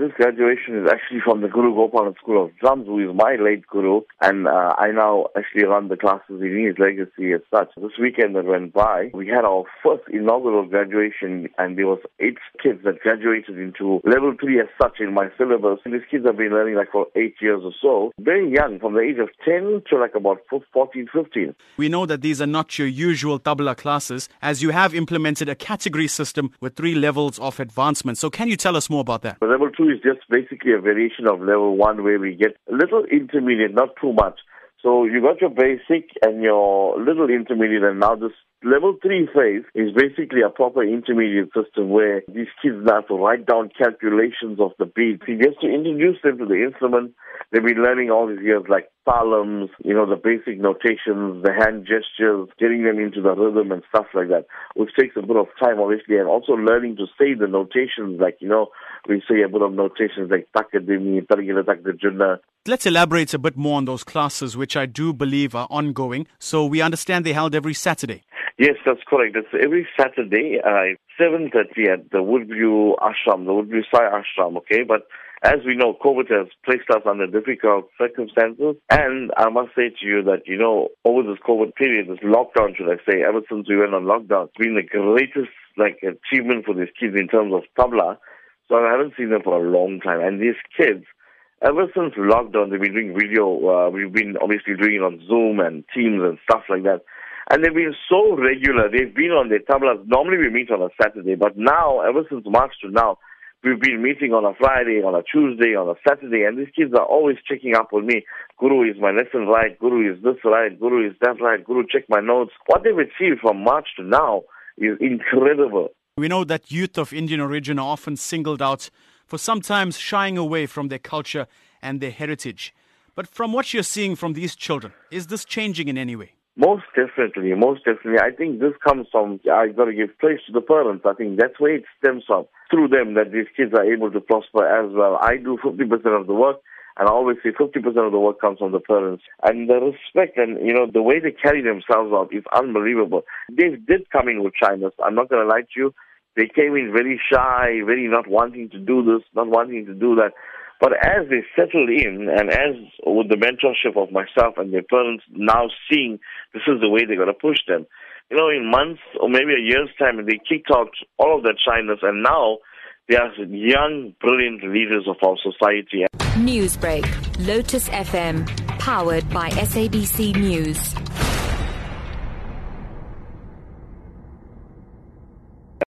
This graduation is actually from the Guru Gopalan School of Drums, who is my late guru, and uh, I now actually run the classes in his legacy as such. This weekend that went by, we had our first inaugural graduation, and there was eight kids that graduated into level three as such in my syllabus. And these kids have been learning like for eight years or so, very young, from the age of 10 to like about 14, 15. We know that these are not your usual tabla classes, as you have implemented a category system with three levels of advancement. So can you tell us more about that? The level two is just basically a variation of level one where we get a little intermediate, not too much. So you got your basic and your little intermediate, and now this level three phase is basically a proper intermediate system where these kids now have to write down calculations of the beats. He gets to introduce them to the instrument. They've been learning all these years like talams, you know, the basic notations, the hand gestures, getting them into the rhythm and stuff like that, which takes a bit of time, obviously, and also learning to say the notations, like, you know, we say a bit of notations like takadimi, takdajunna. Let's elaborate a bit more on those classes, which I do believe are ongoing. So we understand they're held every Saturday. Yes, that's correct. It's every Saturday at 7.30 at the Woodview Ashram, the Woodview Sai Ashram, okay? But as we know, COVID has placed us under difficult circumstances. And I must say to you that, you know, over this COVID period, this lockdown, should I say, ever since we went on lockdown, it's been the greatest, like, achievement for these kids in terms of tabla. So I haven't seen them for a long time. And these kids, ever since lockdown, they've been doing video. Uh, we've been obviously doing it on Zoom and Teams and stuff like that. And they've been so regular. They've been on their tablas. Normally we meet on a Saturday, but now, ever since March to now, we've been meeting on a Friday, on a Tuesday, on a Saturday, and these kids are always checking up on me. Guru, is my lesson right? Guru, is this right? Guru, is that right? Guru, check my notes. What they've achieved from March to now is incredible. We know that youth of Indian origin are often singled out for sometimes shying away from their culture and their heritage. But from what you're seeing from these children, is this changing in any way? Most definitely, most definitely. I think this comes from, I got to give praise to the parents. I think that's where it stems from. Through them that these kids are able to prosper as well. I do 50% of the work. And I always say 50% of the work comes from the parents. And the respect and, you know, the way they carry themselves out is unbelievable. They did come in with shyness. I'm not going to lie to you. They came in very shy, very not wanting to do this, not wanting to do that. But as they settled in, and as with the mentorship of myself and their parents now seeing this is the way they're going to push them, you know, in months or maybe a year's time, they kicked out all of that shyness, and now they are young, brilliant leaders of our society. Newsbreak, Lotus FM, powered by SABC News.